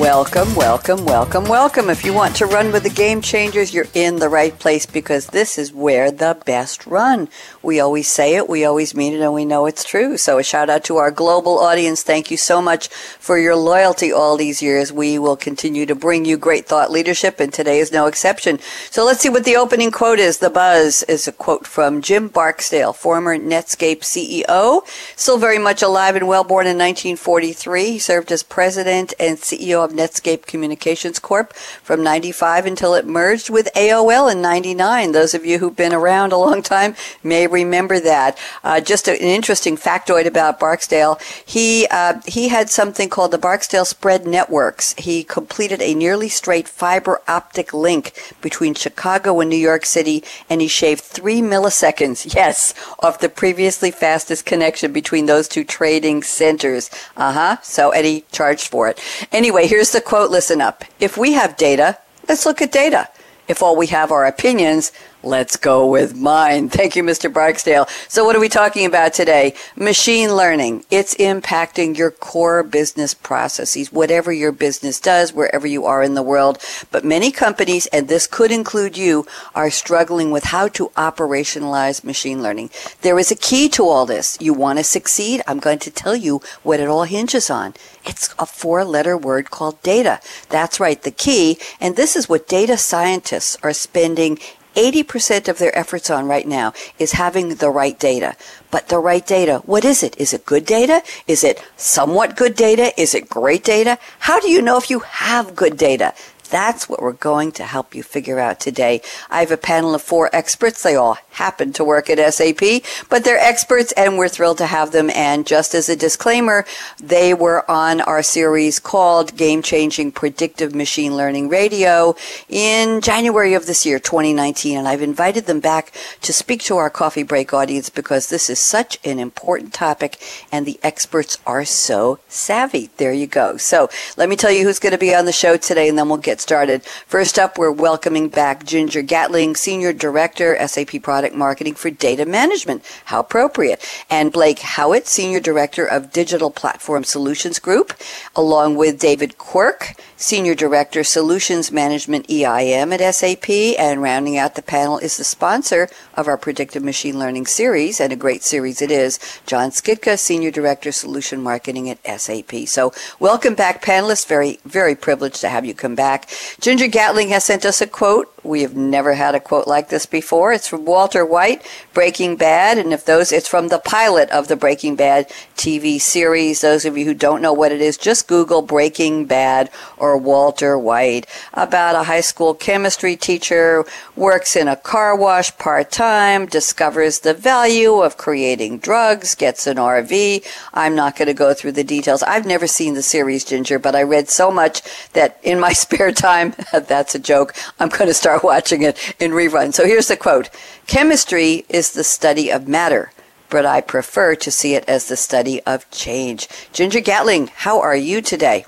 Welcome, welcome, welcome, welcome. If you want to run with the game changers, you're in the right place because this is where the best run. We always say it, we always mean it, and we know it's true. So a shout out to our global audience. Thank you so much for your loyalty all these years. We will continue to bring you great thought leadership, and today is no exception. So let's see what the opening quote is. The buzz is a quote from Jim Barksdale, former Netscape CEO, still very much alive and well, born in 1943. He served as president and CEO of Netscape Communications Corp from 95 until it merged with AOL in 99. Those of you who've been around a long time may remember that. Uh, just a, an interesting factoid about Barksdale. He, uh, he had something called the Barksdale Spread Networks. He completed a nearly straight fiber optic link between Chicago and New York City, and he shaved three milliseconds, yes, off the previously fastest connection between those two trading centers. Uh huh. So, and he charged for it. Anyway, here's the quote listen up. If we have data, let's look at data. If all we have are opinions, Let's go with mine. Thank you, Mr. Barksdale. So what are we talking about today? Machine learning. It's impacting your core business processes, whatever your business does, wherever you are in the world. But many companies, and this could include you, are struggling with how to operationalize machine learning. There is a key to all this. You want to succeed? I'm going to tell you what it all hinges on. It's a four letter word called data. That's right, the key. And this is what data scientists are spending 80% of their efforts on right now is having the right data. But the right data, what is it? Is it good data? Is it somewhat good data? Is it great data? How do you know if you have good data? That's what we're going to help you figure out today. I have a panel of four experts. They all happen to work at SAP, but they're experts and we're thrilled to have them. And just as a disclaimer, they were on our series called Game Changing Predictive Machine Learning Radio in January of this year, 2019. And I've invited them back to speak to our coffee break audience because this is such an important topic and the experts are so savvy. There you go. So let me tell you who's going to be on the show today and then we'll get started. First up, we're welcoming back Ginger Gatling, Senior Director, SAP Product Marketing for Data Management. How appropriate. And Blake Howitt, Senior Director of Digital Platform Solutions Group, along with David Quirk, Senior Director, Solutions Management EIM at SAP. And rounding out the panel is the sponsor of our Predictive Machine Learning series, and a great series it is, John Schitka, Senior Director, Solution Marketing at SAP. So welcome back, panelists. Very, very privileged to have you come back. Ginger Gatling has sent us a quote. We have never had a quote like this before. It's from Walter White, Breaking Bad, and if those, it's from the pilot of the Breaking Bad TV series. Those of you who don't know what it is, just Google Breaking Bad or Walter White about a high school chemistry teacher, works in a car wash part time, discovers the value of creating drugs, gets an RV. I'm not going to go through the details. I've never seen the series, Ginger, but I read so much that in my spare time, that's a joke, I'm going to start watching it in rerun. So here's the quote Chemistry is the study of matter but I prefer to see it as the study of change. Ginger Gatling, how are you today?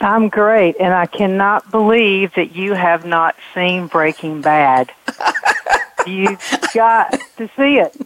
I'm great, and I cannot believe that you have not seen Breaking Bad. You've got to see it.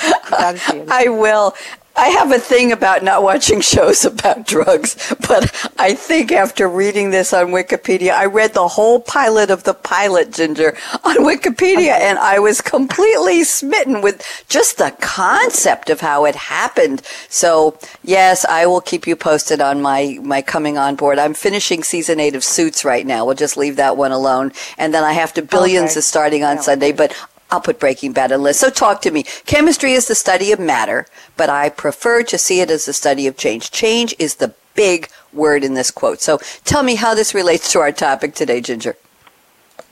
I will. I have a thing about not watching shows about drugs, but I think after reading this on Wikipedia, I read the whole pilot of the pilot, Ginger, on Wikipedia, and I was completely smitten with just the concept of how it happened. So, yes, I will keep you posted on my, my coming on board. I'm finishing season eight of Suits right now. We'll just leave that one alone. And then I have to, Billions okay. is starting on Sunday, but I'll put Breaking Bad on list. So talk to me. Chemistry is the study of matter, but I prefer to see it as the study of change. Change is the big word in this quote. So tell me how this relates to our topic today, Ginger.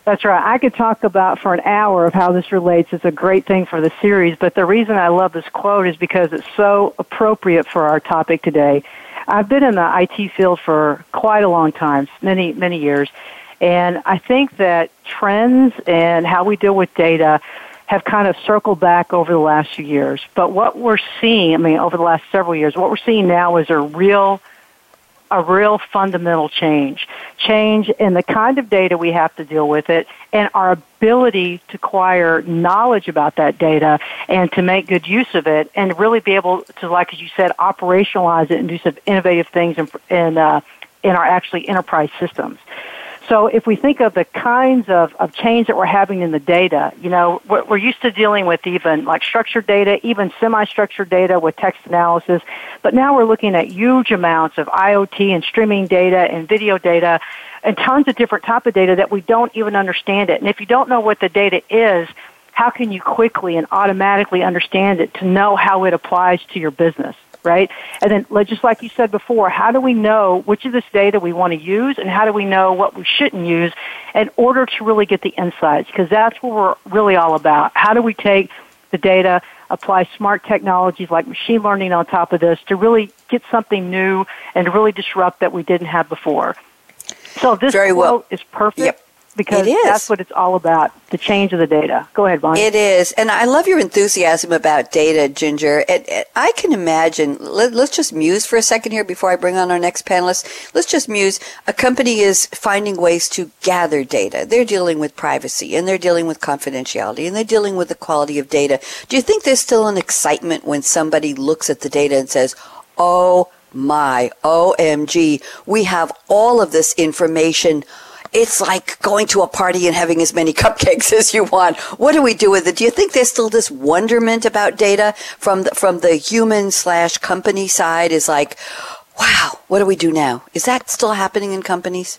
That's right. I could talk about for an hour of how this relates. It's a great thing for the series, but the reason I love this quote is because it's so appropriate for our topic today. I've been in the IT field for quite a long time, many, many years, and I think that trends and how we deal with data have kind of circled back over the last few years. But what we're seeing, I mean, over the last several years, what we're seeing now is a real a real fundamental change. Change in the kind of data we have to deal with it and our ability to acquire knowledge about that data and to make good use of it and really be able to, like as you said, operationalize it and do some innovative things in, in, uh, in our actually enterprise systems. So if we think of the kinds of, of change that we're having in the data, you know, we're, we're used to dealing with even like structured data, even semi-structured data with text analysis, but now we're looking at huge amounts of IoT and streaming data and video data and tons of different type of data that we don't even understand it. And if you don't know what the data is, how can you quickly and automatically understand it to know how it applies to your business? Right? And then, just like you said before, how do we know which of this data we want to use and how do we know what we shouldn't use in order to really get the insights? Because that's what we're really all about. How do we take the data, apply smart technologies like machine learning on top of this to really get something new and really disrupt that we didn't have before? So this Very well. is perfect. Yep because that's what it's all about the change of the data. Go ahead, Bonnie. It is. And I love your enthusiasm about data, Ginger. It, it, I can imagine, let, us just muse for a second here before I bring on our next panelist. Let's just muse. A company is finding ways to gather data. They're dealing with privacy and they're dealing with confidentiality and they're dealing with the quality of data. Do you think there's still an excitement when somebody looks at the data and says, oh my, OMG, we have all of this information it's like going to a party and having as many cupcakes as you want. What do we do with it? Do you think there's still this wonderment about data from the, from the human slash company side is like, wow, what do we do now? Is that still happening in companies?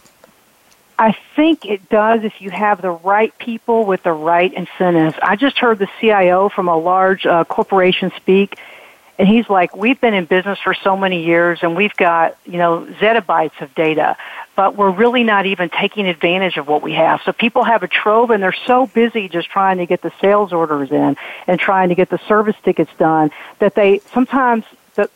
I think it does if you have the right people with the right incentives. I just heard the CIO from a large uh, corporation speak, and he's like, "We've been in business for so many years, and we've got you know zettabytes of data but we're really not even taking advantage of what we have. So people have a trove and they're so busy just trying to get the sales orders in and trying to get the service tickets done that they sometimes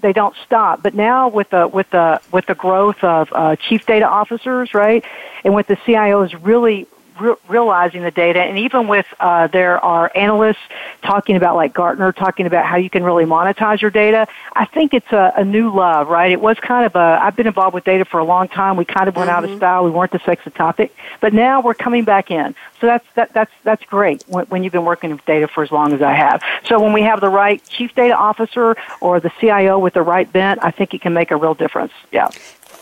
they don't stop. But now with the with the with the growth of uh, chief data officers, right, and with the CIOs really re- realizing the data, and even with uh, there are analysts talking about like Gartner talking about how you can really monetize your data. I think it's a, a new love, right? It was kind of a. I've been involved with data for a long time. We kind of went mm-hmm. out of mm-hmm. style. We weren't the sexy topic, but now we're coming back in. So that's that, that's that's great when, when you've been working with data for as long as I have. So when we have the right chief data officer or the CIO with the right bent, I think it can make a real difference. Yeah.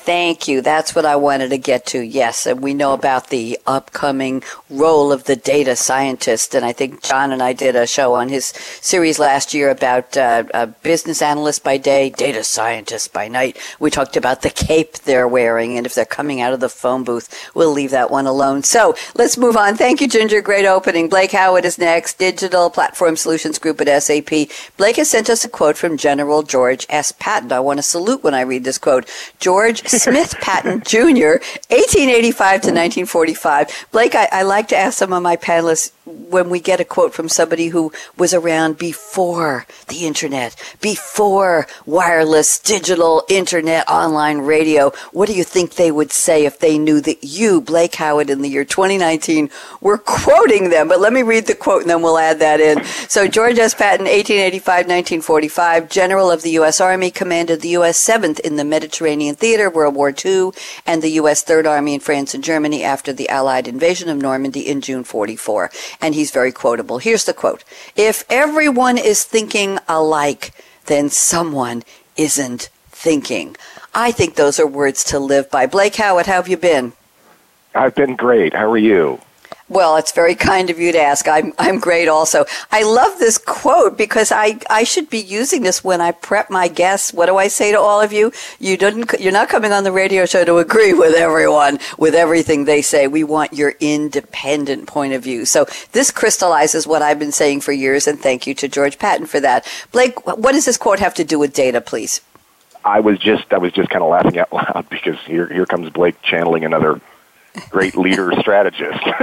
Thank you. That's what I wanted to get to. Yes, and we know about the upcoming role of the data scientist, and I think John and I did a show on his series last year about uh, a business analyst by day, data scientist by night. We talked about the cape they're wearing, and if they're coming out of the phone booth, we'll leave that one alone. So let's move on. Thank you, Ginger. Great opening. Blake Howitt is next. Digital Platform Solutions Group at SAP. Blake has sent us a quote from General George S. Patton. I want to salute when I read this quote. George Smith Patton Jr., 1885 to 1945. Blake, I, I like to ask some of my panelists when we get a quote from somebody who was around before the internet, before wireless, digital, internet, online radio, what do you think they would say if they knew that you, Blake Howitt, in the year 2019 were quoting them? But let me read the quote and then we'll add that in. So George S. Patton, 1885-1945, General of the U.S. Army, commanded the U.S. 7th in the Mediterranean Theater, World War II, and the U.S. 3rd Army in France and Germany after the Allied invasion of Normandy in June 44 and he's very quotable. Here's the quote. If everyone is thinking alike, then someone isn't thinking. I think those are words to live by. Blake Howitt, how have you been? I've been great. How are you? Well, it's very kind of you to ask. I'm, I'm great also. I love this quote because I, I should be using this when I prep my guests. What do I say to all of you? You didn't, you're not coming on the radio show to agree with everyone, with everything they say. We want your independent point of view. So this crystallizes what I've been saying for years and thank you to George Patton for that. Blake, what does this quote have to do with data, please? I was just, I was just kind of laughing out loud because here, here comes Blake channeling another great leader strategist.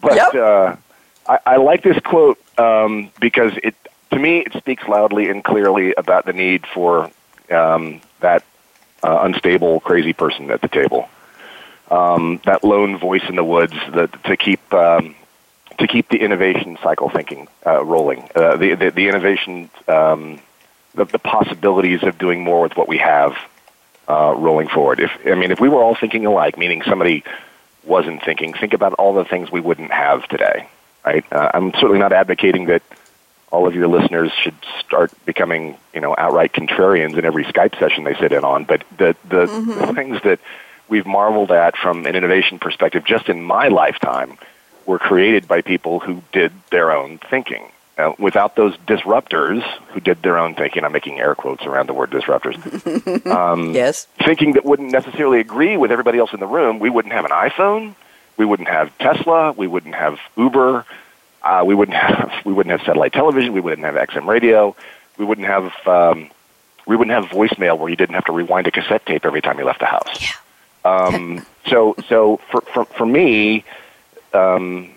but yep. uh, I, I, like this quote um, because it, to me, it speaks loudly and clearly about the need for um, that uh, unstable, crazy person at the table. Um, that lone voice in the woods that, to keep um, to keep the innovation cycle thinking uh, rolling. Uh, the, the, the innovation, um, the, the possibilities of doing more with what we have uh, rolling forward. If I mean, if we were all thinking alike, meaning somebody wasn't thinking, think about all the things we wouldn't have today. Right? Uh, I'm certainly not advocating that all of your listeners should start becoming, you know, outright contrarians in every Skype session they sit in on. But the the, mm-hmm. the things that we've marveled at from an innovation perspective, just in my lifetime, were created by people who did their own thinking. Uh, without those disruptors who did their own thinking, I'm making air quotes around the word disruptors. Um, yes. Thinking that wouldn't necessarily agree with everybody else in the room, we wouldn't have an iPhone, we wouldn't have Tesla, we wouldn't have Uber, uh, we wouldn't have we wouldn't have satellite television, we wouldn't have XM radio, we wouldn't have um, we wouldn't have voicemail where you didn't have to rewind a cassette tape every time you left the house. Yeah. Um, so so for for, for me. Um,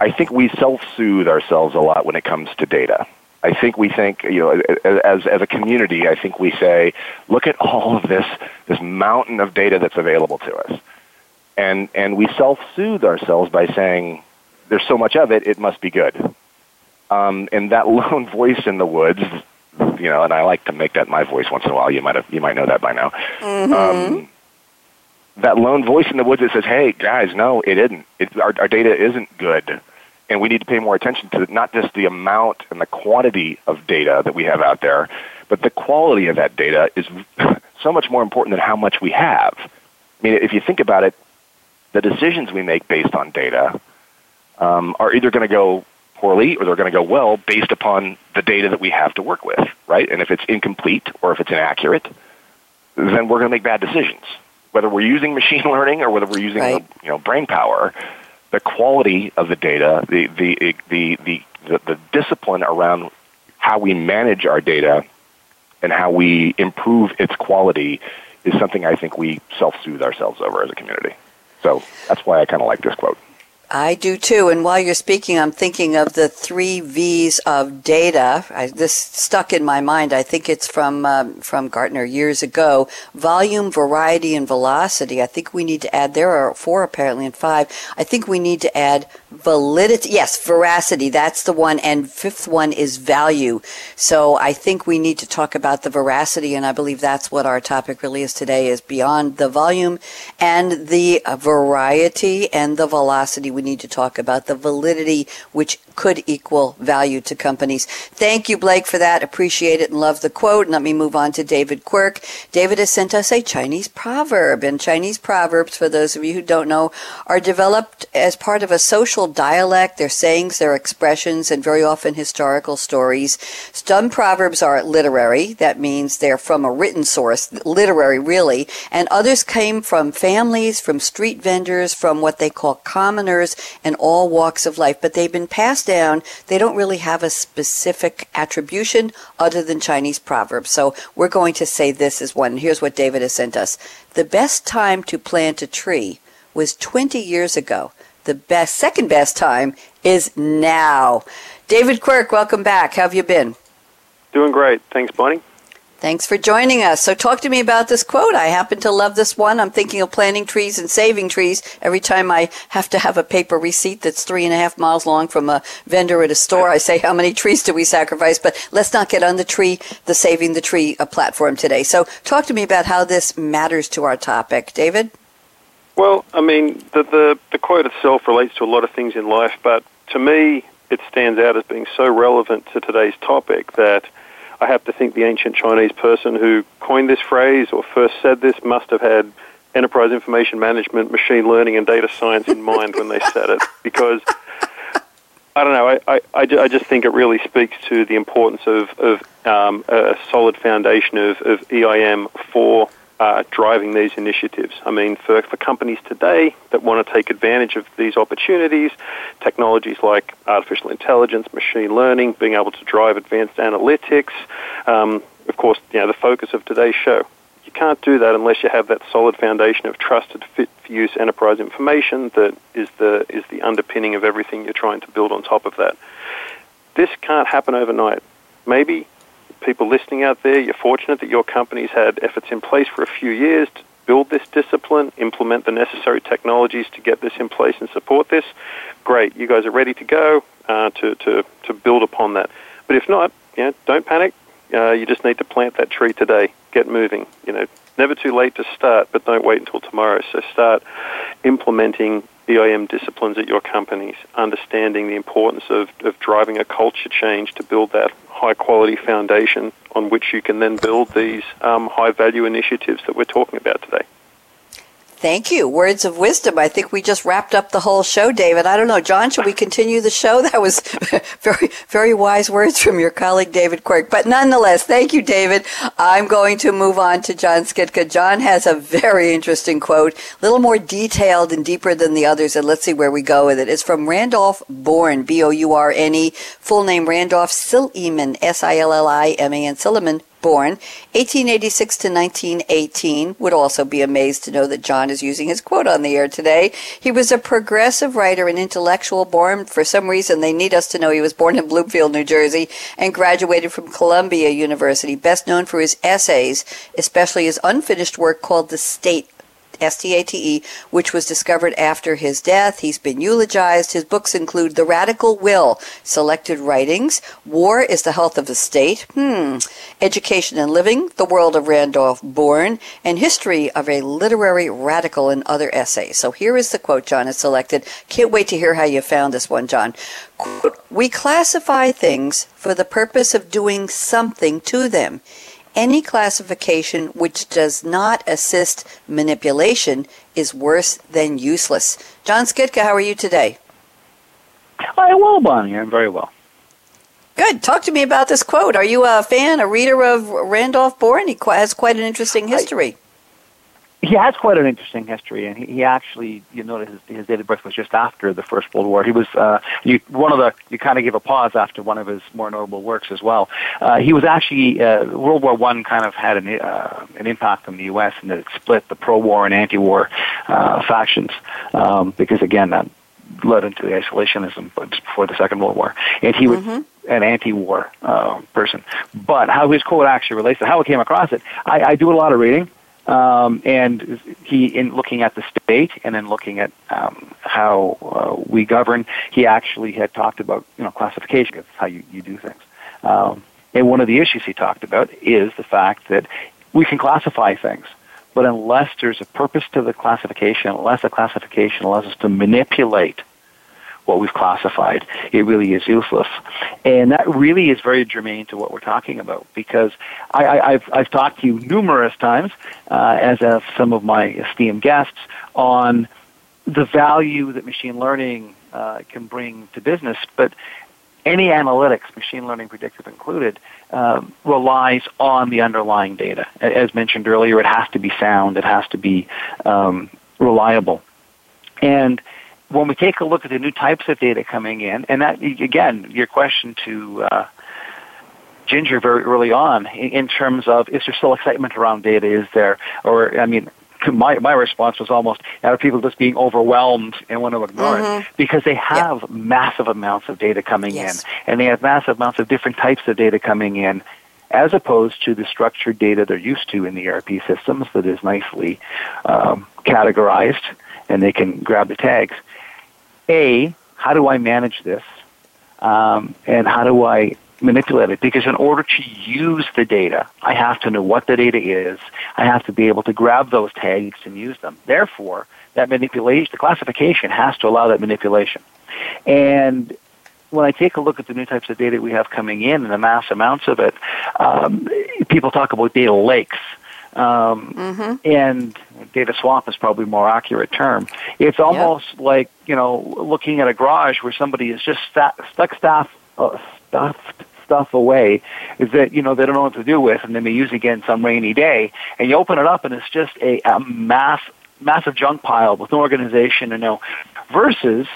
I think we self-soothe ourselves a lot when it comes to data. I think we think, you know, as as a community, I think we say, look at all of this this mountain of data that's available to us, and and we self-soothe ourselves by saying, there's so much of it, it must be good. Um, and that lone voice in the woods, you know, and I like to make that my voice once in a while. You might have you might know that by now. Mm-hmm. Um, that lone voice in the woods that says, "Hey guys, no, it isn't. It, our, our data isn't good, and we need to pay more attention to not just the amount and the quantity of data that we have out there, but the quality of that data is so much more important than how much we have. I mean, if you think about it, the decisions we make based on data um, are either going to go poorly or they're going to go well based upon the data that we have to work with, right? And if it's incomplete or if it's inaccurate, then we're going to make bad decisions whether we're using machine learning or whether we're using right. you know brain power, the quality of the data, the the the the, the, the discipline around how we manage our data and how we improve its quality is something I think we self-soothe ourselves over as a community. So that's why I kind of like this quote. I do too. And while you're speaking, I'm thinking of the three V's of data. I, this stuck in my mind. I think it's from um, from Gartner years ago. Volume, variety, and velocity. I think we need to add. There are four apparently and five. I think we need to add validity. Yes, veracity. That's the one. And fifth one is value. So I think we need to talk about the veracity, and I believe that's what our topic really is today. Is beyond the volume and the uh, variety and the velocity we need to talk about the validity, which could equal value to companies. Thank you, Blake, for that. Appreciate it and love the quote. And let me move on to David Quirk. David has sent us a Chinese proverb. And Chinese proverbs, for those of you who don't know, are developed as part of a social dialect. They're sayings, they're expressions, and very often historical stories. Some proverbs are literary. That means they're from a written source, literary really. And others came from families, from street vendors, from what they call commoners and all walks of life. But they've been passed down, they don't really have a specific attribution other than Chinese proverbs. So we're going to say this is one. Here's what David has sent us. The best time to plant a tree was 20 years ago. The best, second best time is now. David Quirk, welcome back. How have you been? Doing great. Thanks, Bonnie. Thanks for joining us. So, talk to me about this quote. I happen to love this one. I'm thinking of planting trees and saving trees every time I have to have a paper receipt that's three and a half miles long from a vendor at a store. I say, How many trees do we sacrifice? But let's not get on the tree, the saving the tree uh, platform today. So, talk to me about how this matters to our topic. David? Well, I mean, the, the, the quote itself relates to a lot of things in life, but to me, it stands out as being so relevant to today's topic that I have to think the ancient Chinese person who coined this phrase or first said this must have had enterprise information management, machine learning, and data science in mind when they said it. Because I don't know, I, I, I, just think it really speaks to the importance of, of um, a solid foundation of, of EIM for uh, driving these initiatives. I mean, for, for companies today that want to take advantage of these opportunities, technologies like artificial intelligence, machine learning, being able to drive advanced analytics, um, of course, you know, the focus of today's show. You can't do that unless you have that solid foundation of trusted, fit for use enterprise information that is the is the underpinning of everything you're trying to build on top of that. This can't happen overnight. Maybe people listening out there, you're fortunate that your company's had efforts in place for a few years to build this discipline, implement the necessary technologies to get this in place and support this. great. You guys are ready to go uh, to, to, to build upon that. But if not, you know, don't panic. Uh, you just need to plant that tree today. Get moving. You know, never too late to start, but don't wait until tomorrow. So start implementing EIM disciplines at your companies, understanding the importance of, of driving a culture change to build that high quality foundation on which you can then build these um, high value initiatives that we're talking about today. Thank you. Words of wisdom. I think we just wrapped up the whole show, David. I don't know. John, should we continue the show? That was very, very wise words from your colleague, David Quirk. But nonetheless, thank you, David. I'm going to move on to John Schitka. John has a very interesting quote, a little more detailed and deeper than the others, and let's see where we go with it. It's from Randolph Bourne, B-O-U-R-N-E, full name Randolph Silliman, S-I-L-L-I-M-A-N, Silliman, born 1886 to 1918 would also be amazed to know that John is using his quote on the air today. He was a progressive writer and intellectual born for some reason they need us to know he was born in Bloomfield, New Jersey and graduated from Columbia University, best known for his essays, especially his unfinished work called The State S-T-A-T-E, which was discovered after his death. He's been eulogized. His books include The Radical Will, Selected Writings, War is the Health of the State, hmm, Education and Living, The World of Randolph Bourne, and History of a Literary Radical and other essays. So here is the quote John has selected. Can't wait to hear how you found this one, John. Quote, we classify things for the purpose of doing something to them any classification which does not assist manipulation is worse than useless. John Schitka, how are you today? I'm well, Bonnie. I'm very well. Good. Talk to me about this quote. Are you a fan, a reader of Randolph Bourne? He has quite an interesting history he has quite an interesting history, and he, he actually, you know, his, his date of birth was just after the First World War. He was uh, you, one of the. You kind of give a pause after one of his more notable works as well. Uh, he was actually uh, World War One kind of had an uh, an impact on the U.S. and it split the pro-war and anti-war uh, factions um, because again that led into the isolationism before the Second World War, and he was. Mm-hmm an anti-war uh, person. But how his quote actually relates to how I came across it, I, I do a lot of reading. Um, and he, in looking at the state and then looking at um, how uh, we govern, he actually had talked about you know classification of how you, you do things. Um, and one of the issues he talked about is the fact that we can classify things, but unless there's a purpose to the classification, unless the classification allows us to manipulate what we've classified, it really is useless. And that really is very germane to what we're talking about because I, have I've talked to you numerous times, uh, as have some of my esteemed guests, on the value that machine learning uh, can bring to business. But any analytics, machine learning predictive included, um, relies on the underlying data. As mentioned earlier, it has to be sound, it has to be um, reliable. And when we take a look at the new types of data coming in, and that again, your question to uh, Ginger very early on, in, in terms of is there still excitement around data? Is there, or I mean, my my response was almost are people just being overwhelmed and want to ignore mm-hmm. it because they have yep. massive amounts of data coming yes. in and they have massive amounts of different types of data coming in as opposed to the structured data they're used to in the ERP systems that is nicely um, categorized and they can grab the tags. A, how do I manage this? Um, and how do I manipulate it? Because in order to use the data, I have to know what the data is. I have to be able to grab those tags and use them. Therefore, that manipulation, the classification has to allow that manipulation. And when I take a look at the new types of data we have coming in and the mass amounts of it, um, people talk about data lakes. Um, mm-hmm. And data swamp is probably a more accurate term. It's almost yep. like you know looking at a garage where somebody is just sta- stuck stuff uh, stuffed stuff away is that you know they don't know what to do with, and they may use again some rainy day. And you open it up, and it's just a, a mass massive junk pile with no organization and no versus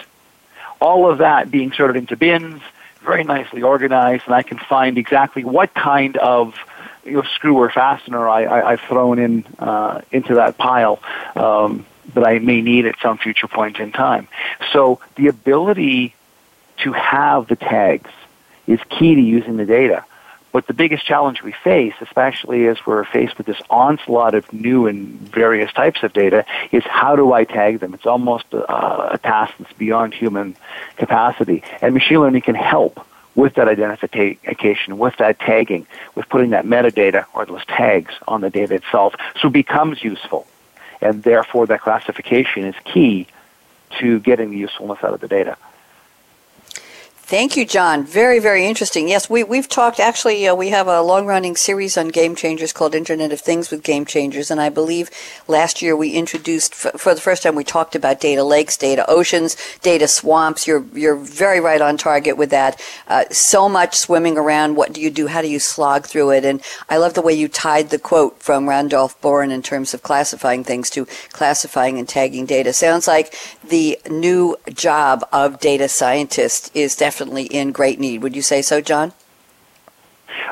all of that being sorted into bins, very nicely organized, and I can find exactly what kind of you know, screw or fastener I, I, I've thrown in uh, into that pile um, that I may need at some future point in time. So the ability to have the tags is key to using the data. But the biggest challenge we face, especially as we're faced with this onslaught of new and various types of data, is how do I tag them? It's almost a, a task that's beyond human capacity. And machine learning can help with that identification, with that tagging, with putting that metadata or those tags on the data itself, so it becomes useful. And therefore, that classification is key to getting the usefulness out of the data. Thank you, John. Very, very interesting. Yes, we, we've talked, actually, uh, we have a long running series on game changers called Internet of Things with Game Changers. And I believe last year we introduced, f- for the first time, we talked about data lakes, data oceans, data swamps. You're, you're very right on target with that. Uh, so much swimming around. What do you do? How do you slog through it? And I love the way you tied the quote from Randolph Bourne in terms of classifying things to classifying and tagging data. Sounds like the new job of data scientist is definitely in great need. Would you say so, John?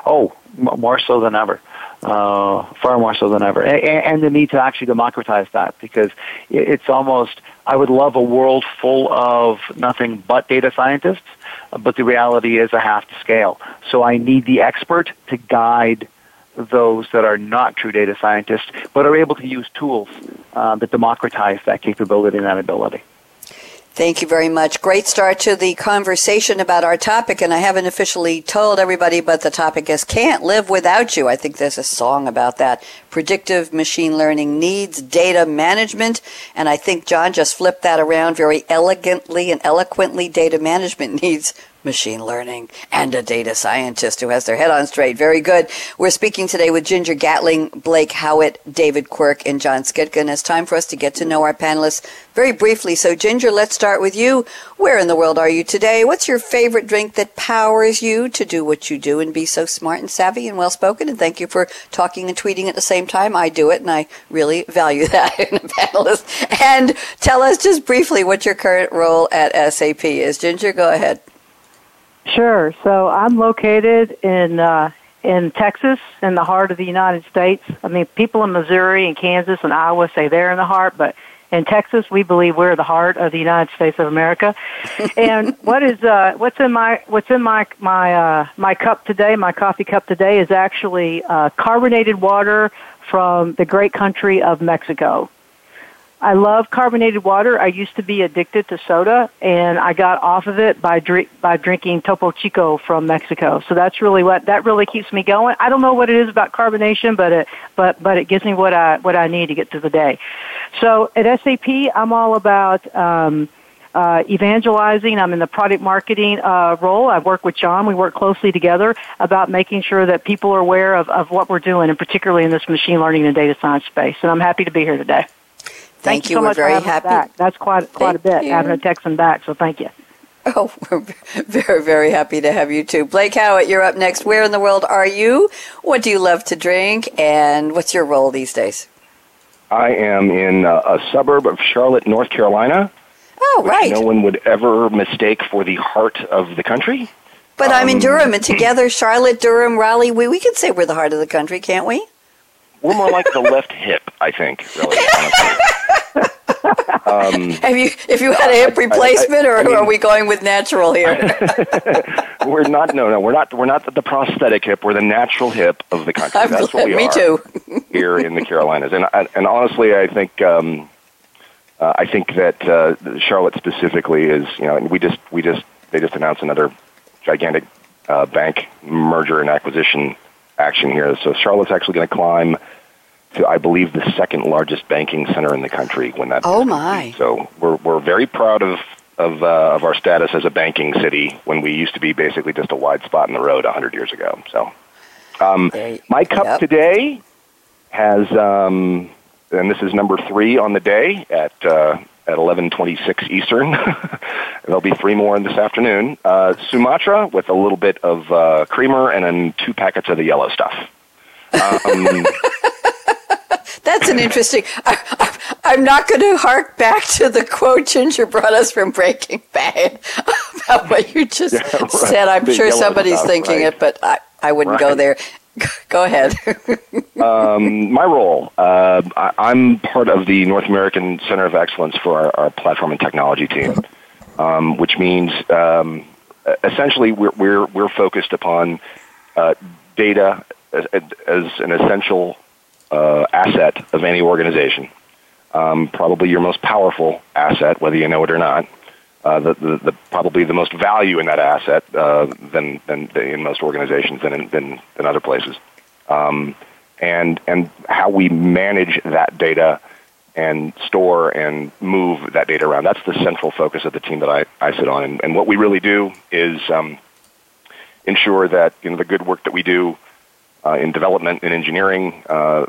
Oh, more so than ever. Uh, far more so than ever. And, and the need to actually democratize that because it's almost, I would love a world full of nothing but data scientists, but the reality is I have to scale. So I need the expert to guide those that are not true data scientists, but are able to use tools uh, that democratize that capability and that ability. Thank you very much. Great start to the conversation about our topic, and I haven't officially told everybody, but the topic is Can't Live Without You. I think there's a song about that. Predictive machine learning needs data management, and I think John just flipped that around very elegantly and eloquently. Data management needs machine learning, and a data scientist who has their head on straight. Very good. We're speaking today with Ginger Gatling, Blake Howitt, David Quirk, and John Schitka. It's time for us to get to know our panelists very briefly. So, Ginger, let's start with you. Where in the world are you today? What's your favorite drink that powers you to do what you do and be so smart and savvy and well spoken? And thank you for talking and tweeting at the same time. I do it, and I really value that in a panelist. And tell us just briefly what your current role at SAP is. Ginger, go ahead. Sure. So I'm located in uh, in Texas, in the heart of the United States. I mean, people in Missouri and Kansas and Iowa say they're in the heart, but in Texas, we believe we're the heart of the United States of America. and what is uh, what's in my what's in my my uh, my cup today? My coffee cup today is actually uh, carbonated water from the great country of Mexico. I love carbonated water. I used to be addicted to soda, and I got off of it by drink by drinking Topo Chico from Mexico. So that's really what that really keeps me going. I don't know what it is about carbonation, but it but but it gives me what I what I need to get through the day. So at SAP, I'm all about. Um, uh, evangelizing. I'm in the product marketing uh, role. I work with John. We work closely together about making sure that people are aware of, of what we're doing, and particularly in this machine learning and data science space. And I'm happy to be here today. Thank, thank you. so we're much very for happy. Back. That's quite quite thank a bit you. having a Texan back. So thank you. Oh, we're very, very happy to have you too. Blake Howitt, you're up next. Where in the world are you? What do you love to drink? And what's your role these days? I am in a, a suburb of Charlotte, North Carolina. Oh, right. No one would ever mistake for the heart of the country. But um, I'm in Um, Durham, and together, Charlotte, Durham, Raleigh, we, we can say we're the heart of the country, can't we? We're more like the left hip, I think, really, honestly. Um, Have you, if you had a hip I- I- replacement, I or mean- are we going with natural here? we're not. No, no, we're not. We're not the prosthetic hip. We're the natural hip of the country. I'm That's glad- what we me are too. here in the Carolinas. And and, and honestly, I think um, uh, I think that uh, Charlotte specifically is. You know, and we just we just they just announced another gigantic uh, bank merger and acquisition action here. So Charlotte's actually going to climb to, I believe, the second largest banking center in the country when that. Oh, my. So we're we're very proud of of uh, of our status as a banking city when we used to be basically just a wide spot in the road hundred years ago. So, um, There- my cup yep. today has, um, and this is number three on the day at uh, at eleven twenty six Eastern. There'll be three more in this afternoon. Uh, Sumatra with a little bit of uh, creamer and then two packets of the yellow stuff. Um, an interesting. I, I, I'm not going to hark back to the quote Ginger brought us from Breaking Bad about what you just Yeah, right. said. I'm The sure somebody's stuff, thinking right. it, but I, I wouldn't go there. Go ahead. um, my role, uh, I, I'm part of the North American Center of Excellence for our, our platform and technology team, um, which means um, essentially we're, we're, we're focused upon uh, data as, as an essential uh, asset of any organization. Um, probably your most powerful asset, whether you know it or not. Uh, the, the, the, probably the most value in that asset uh, than, than in most organizations than in, than, than other places. Um, and and how we manage that data and store and move that data around. That's the central focus of the team that I, I sit on. And, and what we really do is um, ensure that you know the good work that we do uh, in development and engineering, uh,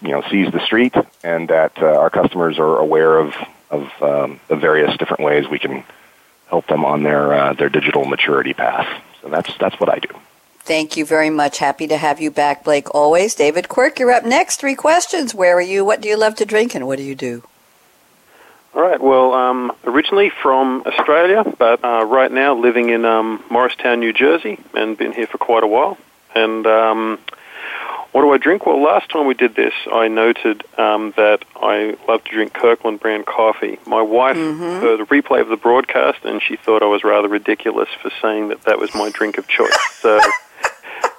you know, sees the street, and that uh, our customers are aware of of um, the various different ways we can help them on their uh, their digital maturity path. So that's that's what I do. Thank you very much. Happy to have you back, Blake. Always, David Quirk. You're up next. Three questions. Where are you? What do you love to drink, and what do you do? All right. Well, um, originally from Australia, but uh, right now living in um, Morristown, New Jersey, and been here for quite a while. And um, what do I drink? Well, last time we did this, I noted um, that I love to drink Kirkland brand coffee. My wife mm-hmm. heard a replay of the broadcast, and she thought I was rather ridiculous for saying that that was my drink of choice. So.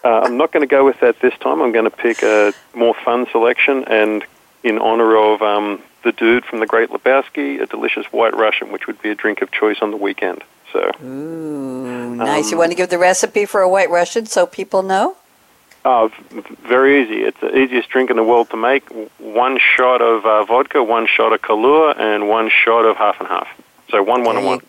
Uh, I'm not going to go with that this time. I'm going to pick a more fun selection, and in honor of um, the dude from the Great Lebowski, a delicious White Russian, which would be a drink of choice on the weekend. So, Ooh, nice. Um, you want to give the recipe for a White Russian so people know? Oh, very easy. It's the easiest drink in the world to make. One shot of uh, vodka, one shot of Kahlua, and one shot of half and half. So one, one, and one.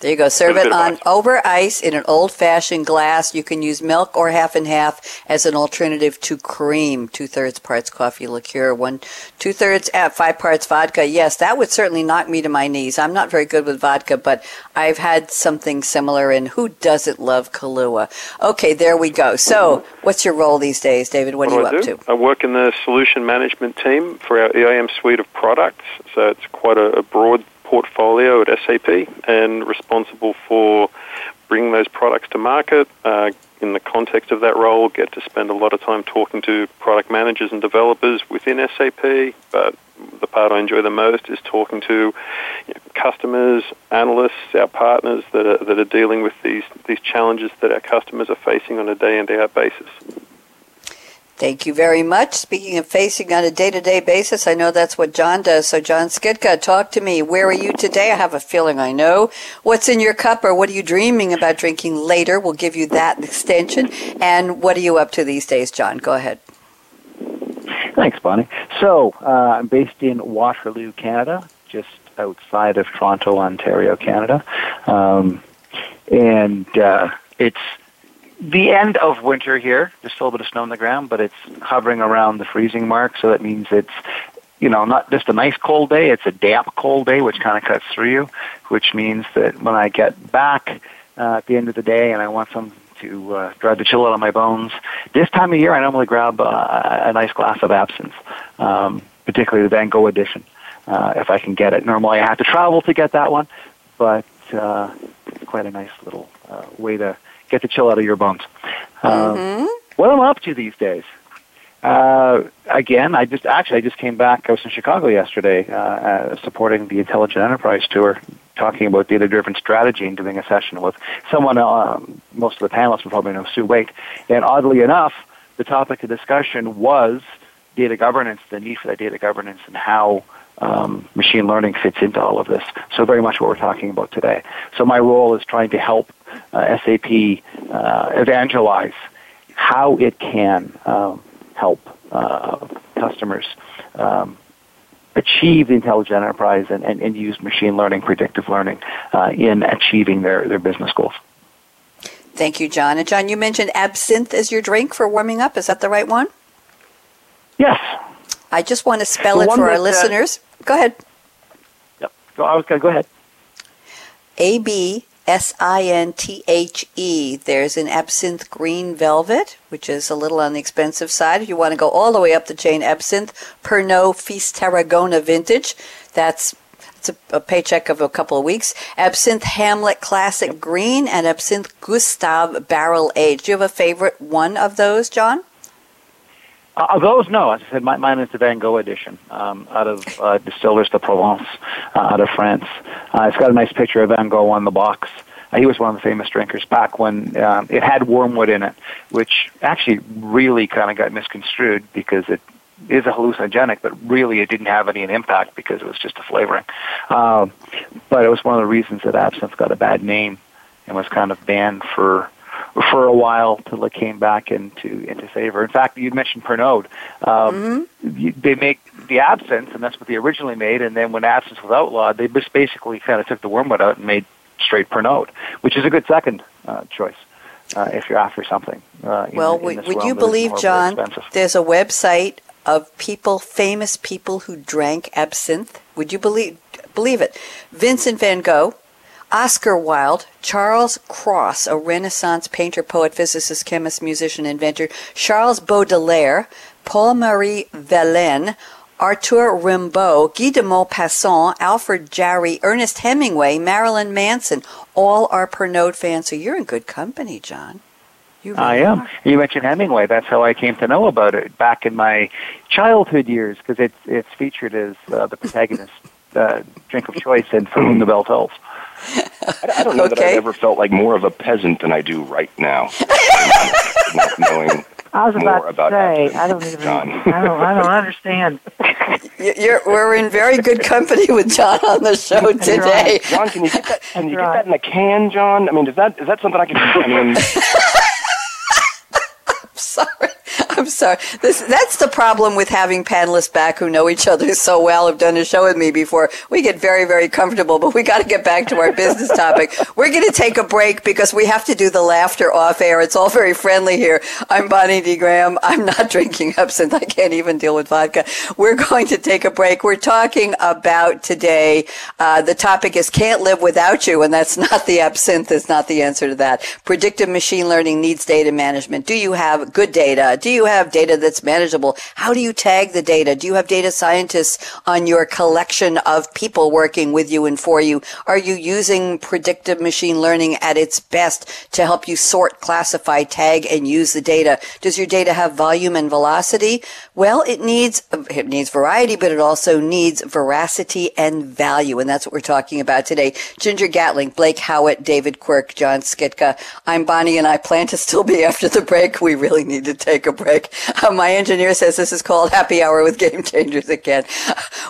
There you go. Serve it on ice. over ice in an old fashioned glass. You can use milk or half and half as an alternative to cream. Two thirds parts coffee liqueur, one two thirds at uh, five parts vodka. Yes, that would certainly knock me to my knees. I'm not very good with vodka, but I've had something similar. And who doesn't love Kahlua? Okay, there we go. So, what's your role these days, David? What, what are you up do? to? I work in the solution management team for our EIM suite of products. So it's quite a, a broad portfolio at SAP and responsible for bringing those products to market. Uh, in the context of that role, get to spend a lot of time talking to product managers and developers within SAP. But the part I enjoy the most is talking to you know, customers, analysts, our partners that are, that are dealing with these, these challenges that our customers are facing on a day in, day out basis. Thank you very much. Speaking of facing on a day to day basis, I know that's what John does. So, John Schitka, talk to me. Where are you today? I have a feeling I know. What's in your cup or what are you dreaming about drinking later? We'll give you that extension. And what are you up to these days, John? Go ahead. Thanks, Bonnie. So, uh, I'm based in Waterloo, Canada, just outside of Toronto, Ontario, Canada. Um, and uh, it's the end of winter here. There's still a bit of snow on the ground, but it's hovering around the freezing mark. So that means it's, you know, not just a nice cold day. It's a damp cold day, which kind of cuts through you. Which means that when I get back uh, at the end of the day and I want some to uh, drive the chill out of my bones, this time of year I normally grab uh, a nice glass of absinthe, um, particularly the Van Gogh edition, uh, if I can get it. Normally I have to travel to get that one, but uh, it's quite a nice little uh, way to get the chill out of your bones. Uh, mm-hmm. What am I up to these days? Uh, again, I just actually I just came back. I was in Chicago yesterday, uh, uh, supporting the Intelligent Enterprise Tour, talking about data-driven strategy, and doing a session with someone. Uh, most of the panelists will probably know Sue Wake, and oddly enough, the topic of discussion was data governance, the need for that data governance, and how um, machine learning fits into all of this. So very much what we're talking about today. So my role is trying to help uh, SAP uh, evangelize how it can um, help uh, customers um, achieve the intelligent enterprise and, and, and, use machine learning, predictive learning uh, in achieving their, their business goals. Thank you, John. And John, you mentioned absinthe as your drink for warming up. Is that the right one? Yes. I just want to spell the it for our uh, listeners. Go ahead. Yep. Go, I was going to go ahead. A B S I N T H E. There's an absinthe green velvet, which is a little on the expensive side. If you want to go all the way up the chain, absinthe Pernod Fils Tarragona vintage. That's it's a, a, paycheck of a couple of weeks. Absinthe Hamlet Classic Green and Absinthe Gustav Barrel Age. Do you have a favorite one of those, John? Uh, those, no. As I said, my, mine is the Van Gogh edition um, out of uh, Distillers de Provence uh, out of France. Uh, it's got a nice picture of Van Gogh on the box. he was one of the famous drinkers back when um, it had wormwood in it, which actually really kind of got misconstrued because it is a hallucinogenic, but really it didn't have any an impact because it was just a flavoring. Um, but it was one of the reasons that absinthe got a bad name and was kind of banned for for a while till it came back into into favor. In fact, you mentioned Pernod. Um, mm-hmm. They make the absinthe, and that's what they originally made. And then when absinthe was outlawed, they just basically kind of took the wormwood out and made straight Pernod, which is a good second uh, choice. Uh, if you're after something. Uh, well, in, in would you believe, John, there's a website of people, famous people who drank absinthe? Would you believe believe it? Vincent van Gogh, Oscar Wilde, Charles Cros, a Renaissance painter, poet, physicist, chemist, musician, inventor, Charles Baudelaire, Paul Marie Verlaine, Arthur Rimbaud, Guy de Maupassant, Alfred Jarry, Ernest Hemingway, Marilyn Manson, all are Pernod fans. So you're in good company, John. Really I am. Are. You mentioned Hemingway. That's how I came to know about it back in my childhood years because it's it's featured as uh, the protagonist uh, drink of choice in For Whom the Bell Tolls. I, I don't know okay. that I've ever felt like more of a peasant than I do right now. not knowing I was about to about say, I don't even, John. I don't, I don't understand. You're, we're in very good company with John on the show today. John, can you get that? Can you get that in a can, John? I mean, is that is that something I can? I mean. sorry. This, that's the problem with having panelists back who know each other so well, have done a show with me before. We get very, very comfortable, but we got to get back to our business topic. We're going to take a break because we have to do the laughter off air. It's all very friendly here. I'm Bonnie D. Graham. I'm not drinking absinthe. I can't even deal with vodka. We're going to take a break. We're talking about today. Uh, the topic is can't live without you, and that's not the absinthe. Is not the answer to that. Predictive machine learning needs data management. Do you have good data? Do you have data that's manageable? How do you tag the data? Do you have data scientists on your collection of people working with you and for you? Are you using predictive machine learning at its best to help you sort, classify, tag, and use the data? Does your data have volume and velocity? Well, it needs, it needs variety, but it also needs veracity and value. And that's what we're talking about today. Ginger Gatling, Blake Howitt, David Quirk, John Schitka. I'm Bonnie and I plan to still be after the break. We really need to take a break. My engineer says this is called Happy Hour with Game Changers again.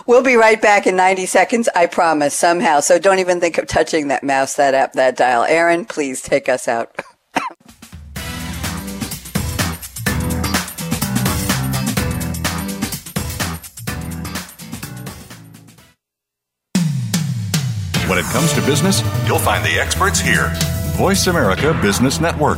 We'll be right back in 90 seconds, I promise, somehow. So don't even think of touching that mouse, that app, that dial. Aaron, please take us out. When it comes to business, you'll find the experts here. Voice America Business Network.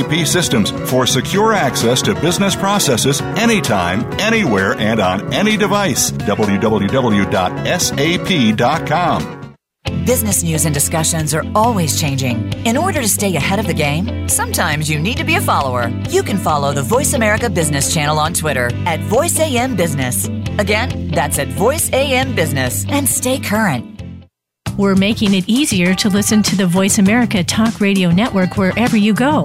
SAP systems for secure access to business processes anytime, anywhere, and on any device. www.sap.com. Business news and discussions are always changing. In order to stay ahead of the game, sometimes you need to be a follower. You can follow the Voice America Business channel on Twitter at VoiceAM Business. Again, that's at VoiceAM Business and stay current. We're making it easier to listen to the Voice America Talk Radio Network wherever you go.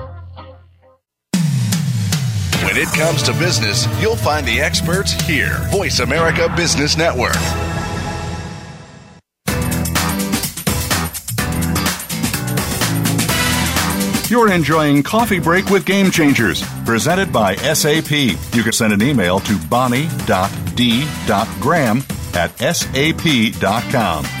When it comes to business, you'll find the experts here. Voice America Business Network. You're enjoying Coffee Break with Game Changers, presented by SAP. You can send an email to bonnie.d.graham at sap.com.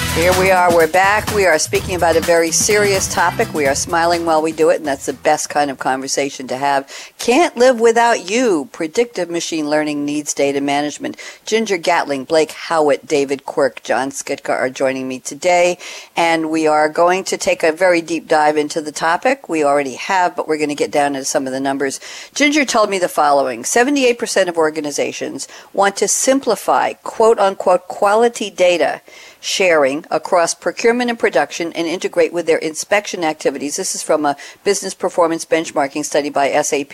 Here we are. We're back. We are speaking about a very serious topic. We are smiling while we do it, and that's the best kind of conversation to have. Can't live without you. Predictive machine learning needs data management. Ginger Gatling, Blake Howitt, David Quirk, John Schitka are joining me today, and we are going to take a very deep dive into the topic. We already have, but we're going to get down into some of the numbers. Ginger told me the following 78% of organizations want to simplify quote unquote quality data sharing across procurement and production and integrate with their inspection activities. This is from a business performance benchmarking study by SAP.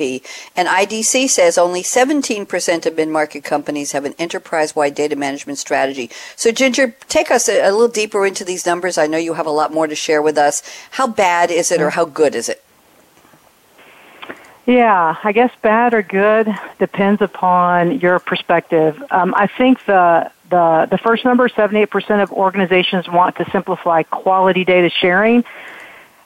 And IDC says only 17% of mid-market companies have an enterprise-wide data management strategy. So Ginger, take us a, a little deeper into these numbers. I know you have a lot more to share with us. How bad is it or how good is it? Yeah, I guess bad or good depends upon your perspective. Um, I think the the, the first number, 78% of organizations want to simplify quality data sharing.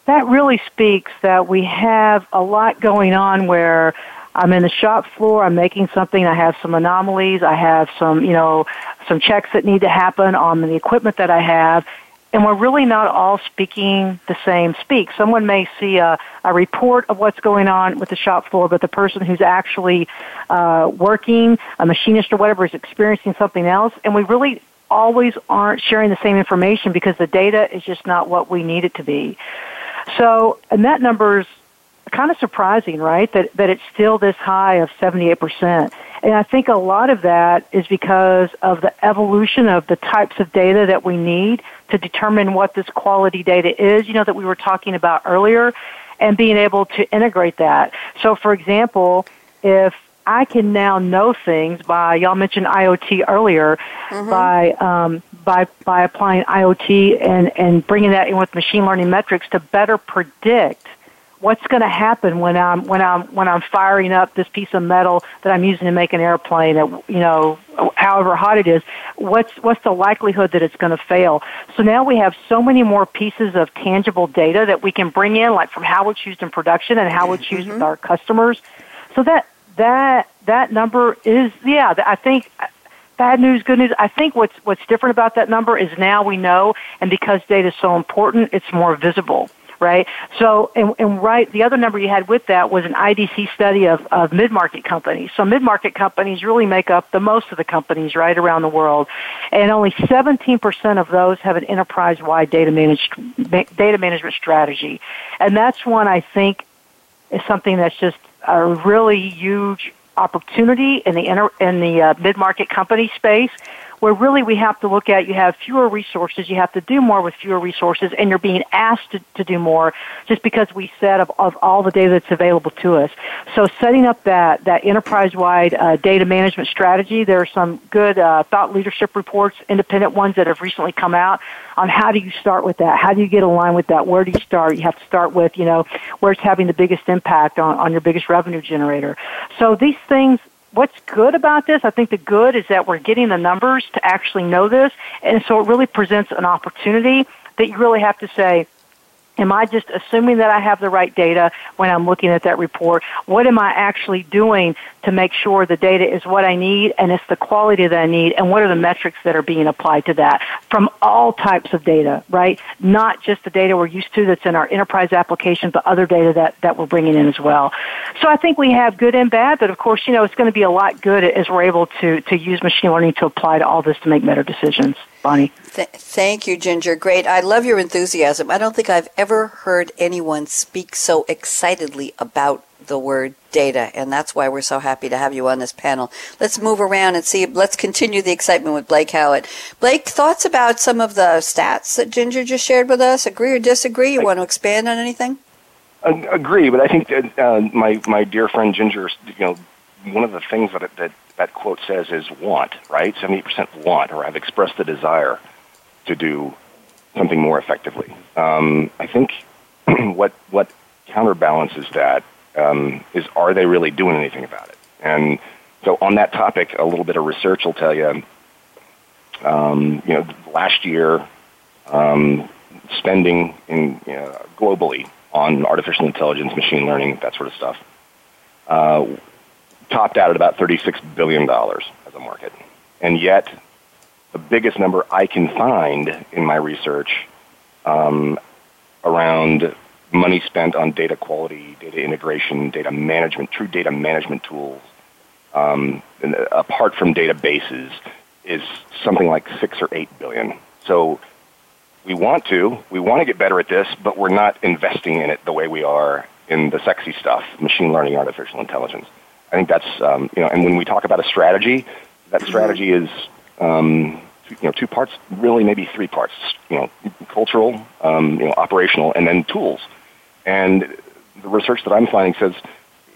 That really speaks that we have a lot going on where I'm in the shop floor, I'm making something, I have some anomalies, I have some, you know, some checks that need to happen on the equipment that I have, and we're really not all speaking the same speak. Someone may see a, a report of what's going on with the shop floor, but the person who's actually uh, working, a machinist or whatever, is experiencing something else, and we really always aren't sharing the same information because the data is just not what we need it to be. So, and that number's kind of surprising, right? That that it's still this high of 78%. And I think a lot of that is because of the evolution of the types of data that we need to determine what this quality data is, you know, that we were talking about earlier, and being able to integrate that. So, for example, if I can now know things by y'all mentioned IoT earlier mm-hmm. by um, by by applying IoT and and bringing that in with machine learning metrics to better predict what's going to happen when I'm when I'm when I'm firing up this piece of metal that I'm using to make an airplane at you know however hot it is what's what's the likelihood that it's going to fail so now we have so many more pieces of tangible data that we can bring in like from how it's used in production and how it's used mm-hmm. with our customers so that that that number is yeah I think bad news, good news. I think what's what's different about that number is now we know, and because data is so important, it's more visible right? So, and, and right, the other number you had with that was an IDC study of, of mid-market companies. So mid-market companies really make up the most of the companies, right, around the world. And only 17% of those have an enterprise-wide data, managed, data management strategy. And that's one I think is something that's just a really huge opportunity in the inter, in the uh, mid-market company space where really we have to look at you have fewer resources, you have to do more with fewer resources, and you're being asked to, to do more just because we said of, of all the data that's available to us. So setting up that, that enterprise-wide uh, data management strategy, there are some good uh, thought leadership reports, independent ones that have recently come out on how do you start with that? How do you get aligned with that? Where do you start? You have to start with, you know, where it's having the biggest impact on, on your biggest revenue generator. So these things what's good about this, I think the good is that we're getting the numbers to actually know this, and so it really presents an opportunity that you really have to say, Am I just assuming that I have the right data when I'm looking at that report? What am I actually doing to make sure the data is what I need and it's the quality that I need? And what are the metrics that are being applied to that from all types of data, right? Not just the data we're used to that's in our enterprise application, but other data that, that we're bringing in as well. So I think we have good and bad, but of course, you know, it's going to be a lot good as we're able to, to use machine learning to apply to all this to make better decisions. Bonnie. Th- thank you, Ginger. Great. I love your enthusiasm. I don't think I've ever heard anyone speak so excitedly about the word data, and that's why we're so happy to have you on this panel. Let's move around and see. Let's continue the excitement with Blake Howitt. Blake, thoughts about some of the stats that Ginger just shared with us? Agree or disagree? You I, want to expand on anything? Agree, but I think that uh, my my dear friend Ginger, you know, one of the things that that that quote says is want, right? 70% want, or have expressed the desire to do something more effectively. Um, I think what what counterbalances that um, is are they really doing anything about it? And so on that topic, a little bit of research will tell you. Um, you know, last year, um, spending in you know, globally on artificial intelligence, machine learning, that sort of stuff, uh, topped out at about $36 billion as a market. And yet, the biggest number I can find in my research um, around money spent on data quality, data integration, data management, true data management tools, um, apart from databases, is something like six or eight billion. So we want to, we want to get better at this, but we're not investing in it the way we are in the sexy stuff, machine learning, artificial intelligence. I think that's, um, you know, and when we talk about a strategy, that strategy is, um, you know, two parts, really maybe three parts, you know, cultural, um, you know, operational, and then tools. And the research that I'm finding says,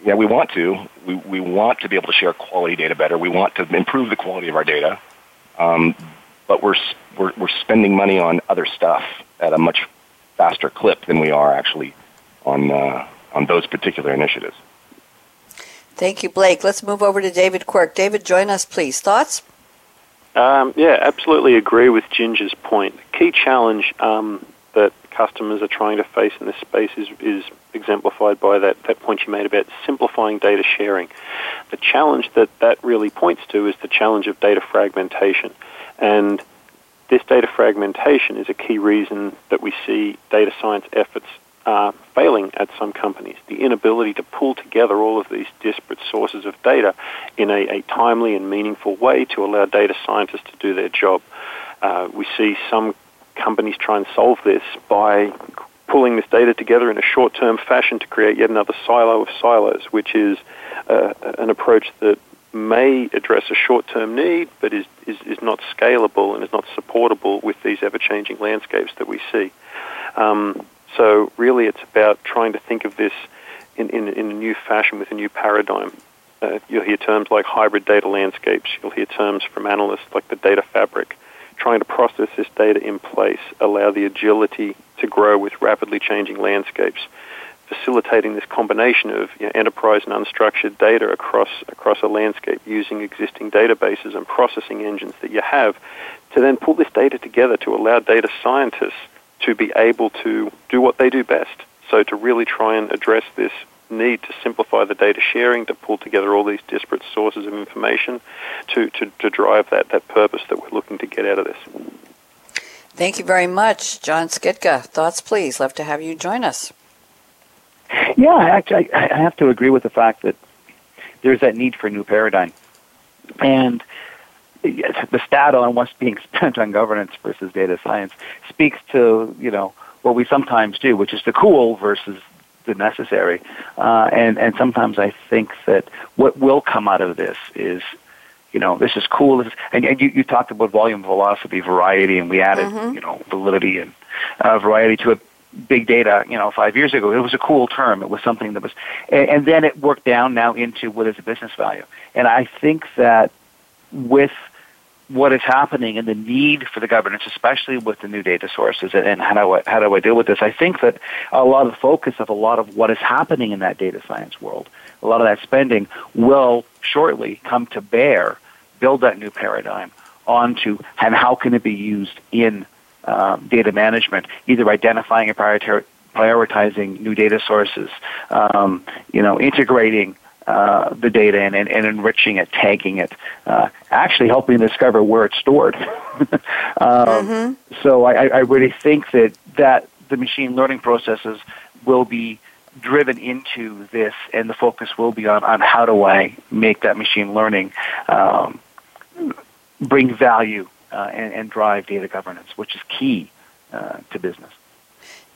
yeah, we want to. We, we want to be able to share quality data better. We want to improve the quality of our data. Um, but we're, we're, we're spending money on other stuff at a much faster clip than we are actually on, uh, on those particular initiatives. Thank you, Blake. Let's move over to David Quirk. David, join us, please. Thoughts? Um, yeah, absolutely agree with Ginger's point. The key challenge um, that customers are trying to face in this space is, is exemplified by that, that point you made about simplifying data sharing. The challenge that that really points to is the challenge of data fragmentation. And this data fragmentation is a key reason that we see data science efforts failing at some companies. The inability to pull together all of these disparate sources of data in a, a timely and meaningful way to allow data scientists to do their job. Uh, we see some companies try and solve this by pulling this data together in a short-term fashion to create yet another silo of silos, which is uh, an approach that may address a short-term need, but is, is, is not scalable and is not supportable with these ever-changing landscapes that we see. Um, so really, it's about trying to think of this in, in, in a new fashion with a new paradigm. Uh, you'll hear terms like hybrid data landscapes. You'll hear terms from analysts like the data fabric trying to process this data in place, allow the agility to grow with rapidly changing landscapes, facilitating this combination of you know, enterprise and unstructured data across across a landscape using existing databases and processing engines that you have to then pull this data together to allow data scientists to be able to do what they do best. So to really try and address this need to simplify the data sharing, to pull together all these disparate sources of information to, to, to drive that, that purpose that we're looking to get out of this. Thank you very much, John Schitka. Thoughts, please. Love to have you join us. Yeah, actually, I have to agree with the fact that there's that need for a new paradigm. And the stat on what's being spent on governance versus data science speaks to, you know, what we sometimes do, which is the cool versus the necessary. Uh, and and sometimes I think that what will come out of this is you know, this is cool. This is, and, and you, you talked about volume, velocity, variety, and we added, mm-hmm. you know, validity and uh, variety to it. Big data, you know, five years ago, it was a cool term. It was something that was, and, and then it worked down now into what is a business value. And I think that with what is happening and the need for the governance, especially with the new data sources and how do I, how do I deal with this? I think that a lot of focus of a lot of what is happening in that data science world, a lot of that spending will shortly come to bear, build that new paradigm onto and how can it be used in um, data management, either identifying and prioritizing new data sources, um, you know, integrating uh, the data and, and, and, enriching it, tagging it, uh, actually helping discover where it's stored. um, mm-hmm. So I, I really think that, that the machine learning processes will be driven into this, and the focus will be on, on how do I make that machine learning um, bring value uh, and, and, drive data governance, which is key uh, to business.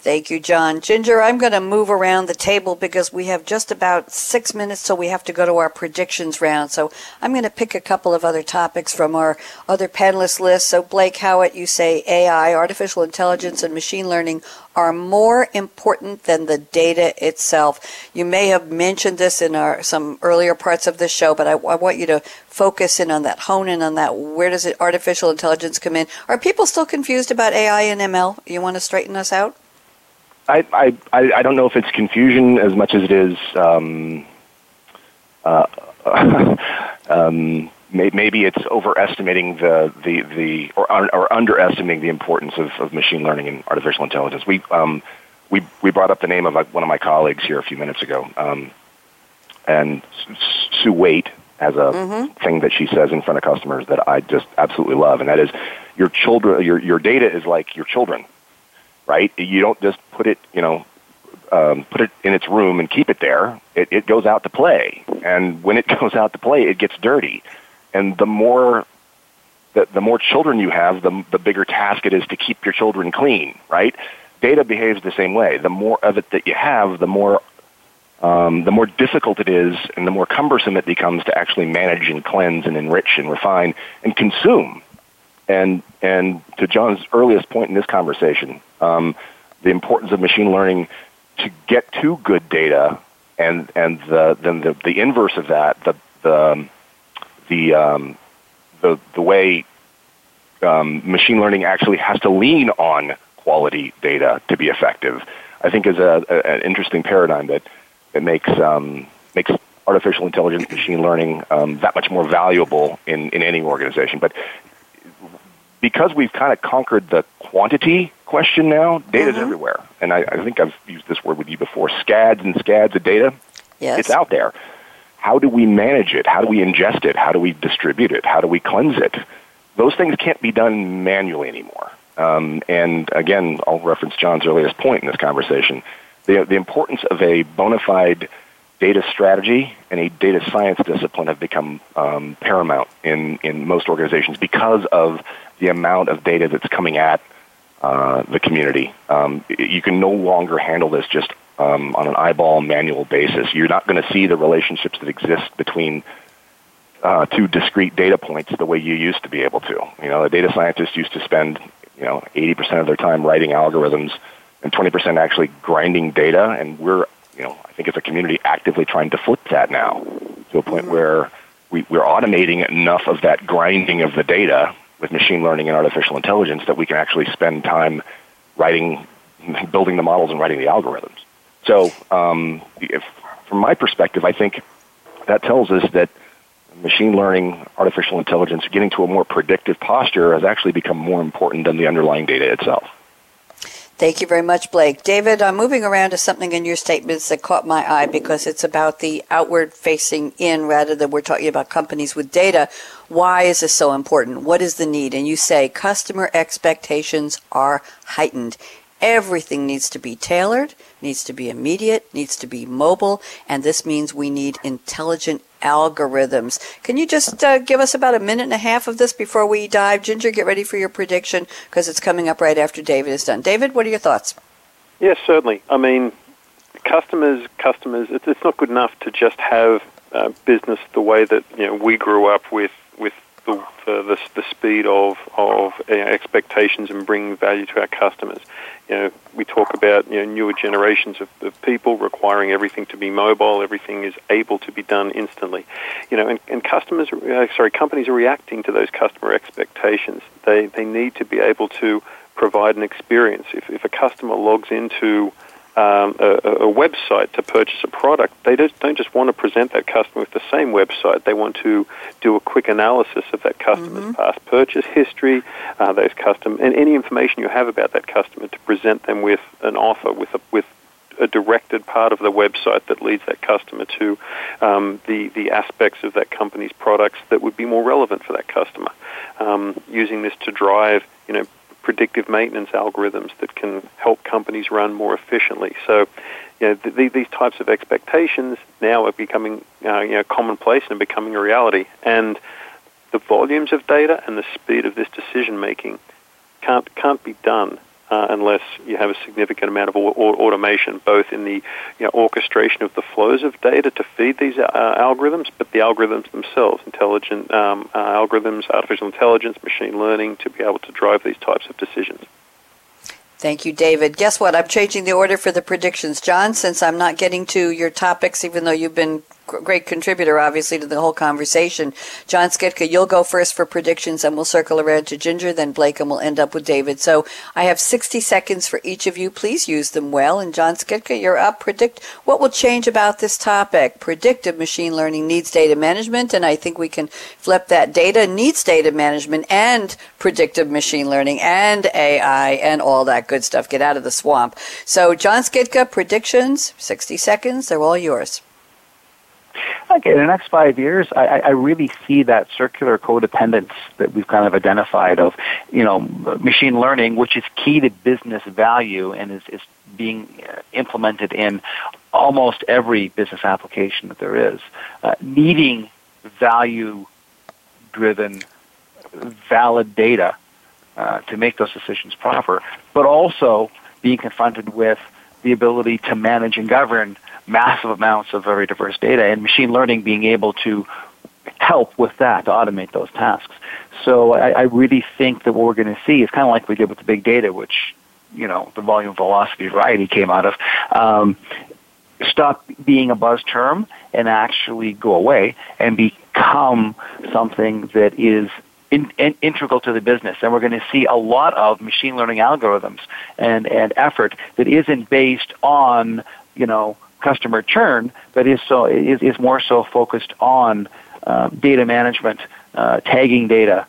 Thank you, John. Ginger, I'm going to move around the table because we have just about six minutes so we have to go to our predictions round. So I'm going to pick a couple of other topics from our other panelists list. So, Blake Howitt, you say AI, artificial intelligence, and machine learning are more important than the data itself. You may have mentioned this in our some earlier parts of the show, but I, I want you to focus in on that, hone in on that. Where does it, artificial intelligence come in? Are people still confused about AI and ML? You want to straighten us out? I, I, I don't know if it's confusion as much as it is um, uh, um, maybe it's overestimating the the the or, or underestimating the importance of, of machine learning and artificial intelligence. We um, we we brought up the name of one of my colleagues here a few minutes ago, um, and Sue Waite has a mm-hmm. thing that she says in front of customers that I just absolutely love, and that is your children, your your data is like your children, right? You don't just put it, you know, um, put it in its room and keep it there. It, it goes out to play, and when it goes out to play, it gets dirty, and the more the, the more children you have, the, the bigger task it is to keep your children clean, right? Data behaves the same way. The more of it that you have, the more um, the more difficult it is and the more cumbersome it becomes to actually manage and cleanse and enrich and refine and consume. And, and to John's earliest point in this conversation, um, the importance of machine learning to get to good data and, and the, then the, the inverse of that, the, the, the, um, the, the way um, machine learning actually has to lean on quality data to be effective, I think is a, a, an interesting paradigm that it makes um, makes artificial intelligence, machine learning um, that much more valuable in, in any organization. But because we've kind of conquered the quantity question now, data is mm-hmm. everywhere. And I, I, think I've used this word with you before scads and scads of data. Yes. It's out there. How do we manage it? How do we ingest it? How do we distribute it? How do we cleanse it? Those things can't be done manually anymore. Um, and again, I'll reference John's earliest point in this conversation the, the importance of a bona fide data strategy and a data science discipline have become um, paramount in, in most organizations because of the amount of data that's coming at uh, the community. Um, you can no longer handle this just um, on an eyeball manual basis. You're not going to see the relationships that exist between uh, two discrete data points the way you used to be able to. You know, a data scientist used to spend you know 80% of their time writing algorithms and 20% actually grinding data. And we're, you know, I think as a community actively trying to flip that now to a point mm-hmm. where we, we're automating enough of that grinding of the data with machine learning and artificial intelligence that we can actually spend time writing, building the models and writing the algorithms. So, um, if, from my perspective, I think that tells us that machine learning, artificial intelligence, getting to a more predictive posture has actually become more important than the underlying data itself. Thank you very much, Blake. David, I'm moving around to something in your statements that caught my eye because it's about the outward facing in rather than we're talking about companies with data. Why is this so important? What is the need? And you say customer expectations are heightened. Everything needs to be tailored, needs to be immediate, needs to be mobile, and this means we need intelligent algorithms. Can you just uh, give us about a minute and a half of this before we dive? Ginger, get ready for your prediction because it's coming up right after David is done. David, what are your thoughts? Yes, certainly. I mean, customers, customers. It's, not good enough to just have uh, business the way that you know we grew up with with the the, the speed of of uh, expectations and bringing value to our customers. You know, we talk about you know newer generations of, of people requiring everything to be mobile. Everything is able to be done instantly. You know, and, and customers, uh, sorry, companies are reacting to those customer expectations. They they need to be able to provide an experience. If if a customer logs into um, a, a, website to purchase a product, they just don't just want to present that customer with the same website. They want to do a quick analysis of that customer's mm-hmm. past purchase history, uh, those custom, and any information you have about that customer to present them with an offer with a, with a directed part of the website that leads that customer to um, the the aspects of that company's products that would be more relevant for that customer. Um, using this to drive, you know, predictive maintenance algorithms that can help companies run more efficiently. So, you know, th- th- these types of expectations now are becoming uh, you know commonplace and becoming a reality. And the volumes of data and the speed of this decision making can't can't be done uh, unless you have a significant amount of au- automation, both in the you know, orchestration of the flows of data to feed these uh, algorithms, but the algorithms themselves, intelligent um, uh, algorithms, artificial intelligence, machine learning, to be able to drive these types of decisions. Thank you, David. Guess what? I'm changing the order for the predictions. John, since I'm not getting to your topics, even though you've been great contributor, obviously, to the whole conversation. John Schitka, you'll go first for predictions, and we'll circle around to Ginger, then Blake, and we'll end up with David. So I have 60 seconds for each of you. Please use them well. And John Schitka, you're up. Predict what will change about this topic. Predictive machine learning needs data management, and I think we can flip that. Data needs data management and predictive machine learning and AI and all that good stuff. Get out of the swamp. So, John Schitka, predictions, 60 seconds, they're all yours. Okay, in the next five years, I, I really see that circular codependence that we've kind of identified of, you know, machine learning, which is key to business value and is, is being uh, implemented in almost every business application that there is, uh, needing value-driven, valid data uh, to make those decisions proper, but also being confronted with the ability to manage and govern massive amounts of very diverse data, and machine learning being able to help with that to automate those tasks. So I, I really think that what we're going to see is kind of like we did with the big data, which you know the volume velocity variety came out of. Um, stop being a buzz term and actually go away and become something that is in, in, integral to the business. And we're going to see a lot of machine learning algorithms and, and effort that isn't based on, you know, customer churn, but is so is, is more so focused on uh, data management, uh, tagging data,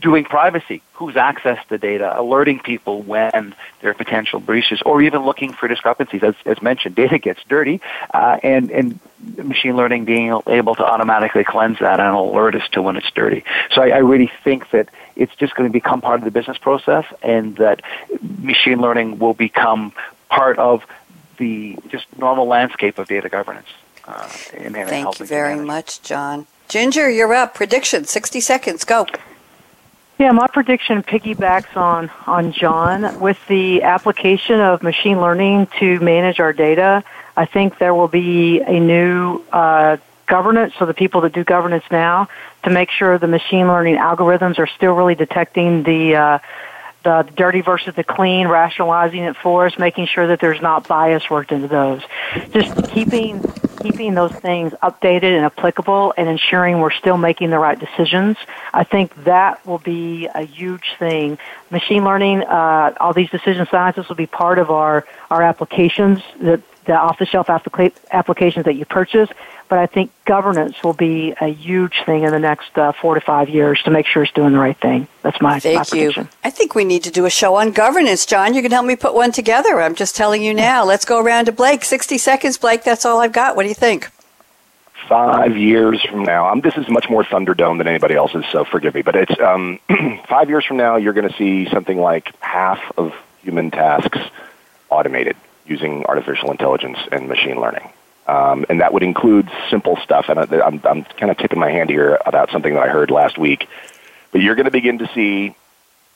doing privacy, who's accessed the data, alerting people when there are potential breaches, or even looking for discrepancies. As, as mentioned, data gets dirty, uh, and and machine learning being able to automatically cleanse that and alert us to when it's dirty. So I, I really think that it's just going to become part of the business process, and that machine learning will become part of the just normal landscape of data governance. Uh, in, in Thank you very much, John. Ginger, you're up. Prediction, 60 seconds. Go. Yeah, my prediction piggybacks on, on John. With the application of machine learning to manage our data, I think there will be a new uh, governance, so the people that do governance now, to make sure the machine learning algorithms are still really detecting the uh, the dirty versus the clean, rationalizing it for us, making sure that there's not bias worked into those. Just keeping keeping those things updated and applicable and ensuring we're still making the right decisions. I think that will be a huge thing. Machine learning, uh, all these decision scientists will be part of our, our applications that the off-the-shelf applica- applications that you purchase, but I think governance will be a huge thing in the next uh, four to five years to make sure it's doing the right thing. That's my, Thank my you. I think we need to do a show on governance, John. You can help me put one together. I'm just telling you now. Let's go around to Blake. 60 seconds, Blake. That's all I've got. What do you think? Five years from now, um, this is much more Thunderdome than anybody else's, so forgive me. But it's um, five years from now, you're going to see something like half of human tasks automated using artificial intelligence and machine learning. Um, and that would include simple stuff. And I'm, I'm kind of tipping my hand here about something that I heard last week. But you're going to begin to see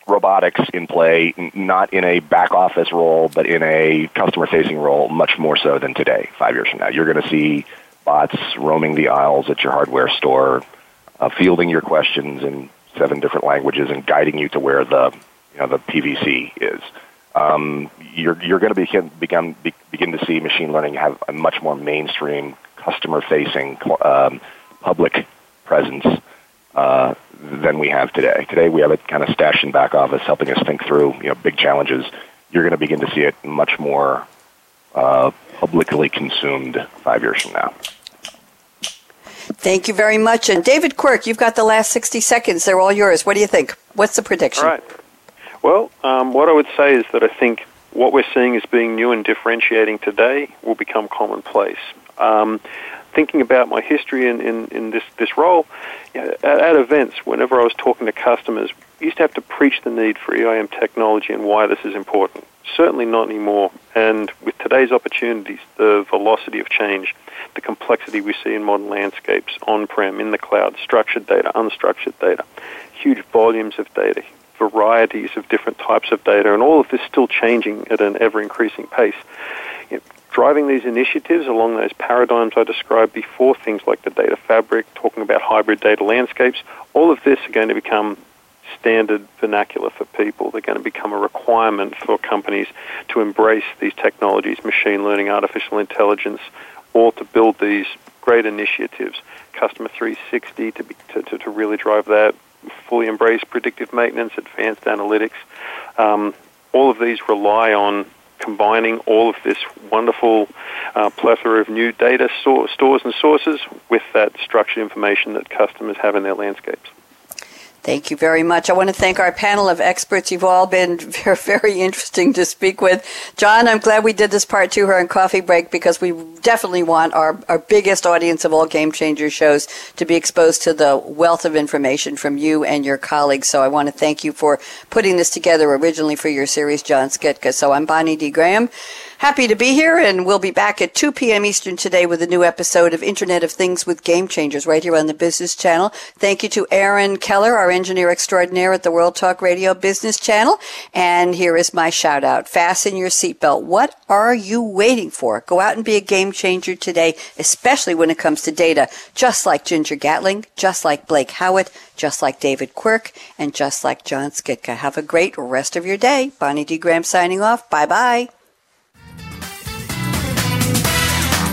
robotics in play, not in a back office role, but in a customer facing role, much more so than today, five years from now. You're going to see bots roaming the aisles at your hardware store, uh, fielding your questions in seven different languages and guiding you to where the, you know, the PVC is um, you're, you're going to begin, begin, begin to see machine learning have a much more mainstream, customer-facing, um, public presence uh, than we have today. Today we have it kind of stashed in back office, helping us think through you know big challenges. You're going to begin to see it much more uh, publicly consumed five years from now. Thank you very much. And David Quirk, you've got the last 60 seconds. They're all yours. What do you think? What's the prediction? All right. Well, um, what I would say is that I think what we're seeing as being new and differentiating today will become commonplace. Um, thinking about my history in, in, in this, this role, at, at, events, whenever I was talking to customers, used to have to preach the need for EIM technology and why this is important. Certainly not anymore. And with today's opportunities, the velocity of change, the complexity we see in modern landscapes, on-prem, in the cloud, structured data, unstructured data, huge volumes of data, varieties of different types of data, and all of this still changing at an ever increasing pace. You know, driving these initiatives along those paradigms I described before, things like the data fabric, talking about hybrid data landscapes, all of this are going to become standard vernacular for people. They're going to become a requirement for companies to embrace these technologies, machine learning, artificial intelligence, or to build these great initiatives, Customer 360 to, be, to, to, to really drive that, fully embrace predictive maintenance, advanced analytics. Um, all of these rely on combining all of this wonderful uh, plethora of new data so- stores and sources with that structured information that customers have in their landscapes. Thank you very much. I want to thank our panel of experts. You've all been very, interesting to speak with. John, I'm glad we did this part two here on Coffee Break because we definitely want our, our biggest audience of all Game Changer shows to be exposed to the wealth of information from you and your colleagues. So I want to thank you for putting this together originally for your series, John Schitka. So I'm Bonnie D. Graham. Happy to be here, and we'll be back at 2 p.m. Eastern today with a new episode of Internet of Things with Game Changers right here on the Business Channel. Thank you to Aaron Keller, our engineer extraordinaire at the World Talk Radio Business Channel. And here is my shout out. Fasten your seatbelt. What are you waiting for? Go out and be a game changer today, especially when it comes to data, just like Ginger Gatling, just like Blake Howitt, just like David Quirk, and just like John Schitka. Have a great rest of your day. Bonnie D. Graham signing off. Bye bye.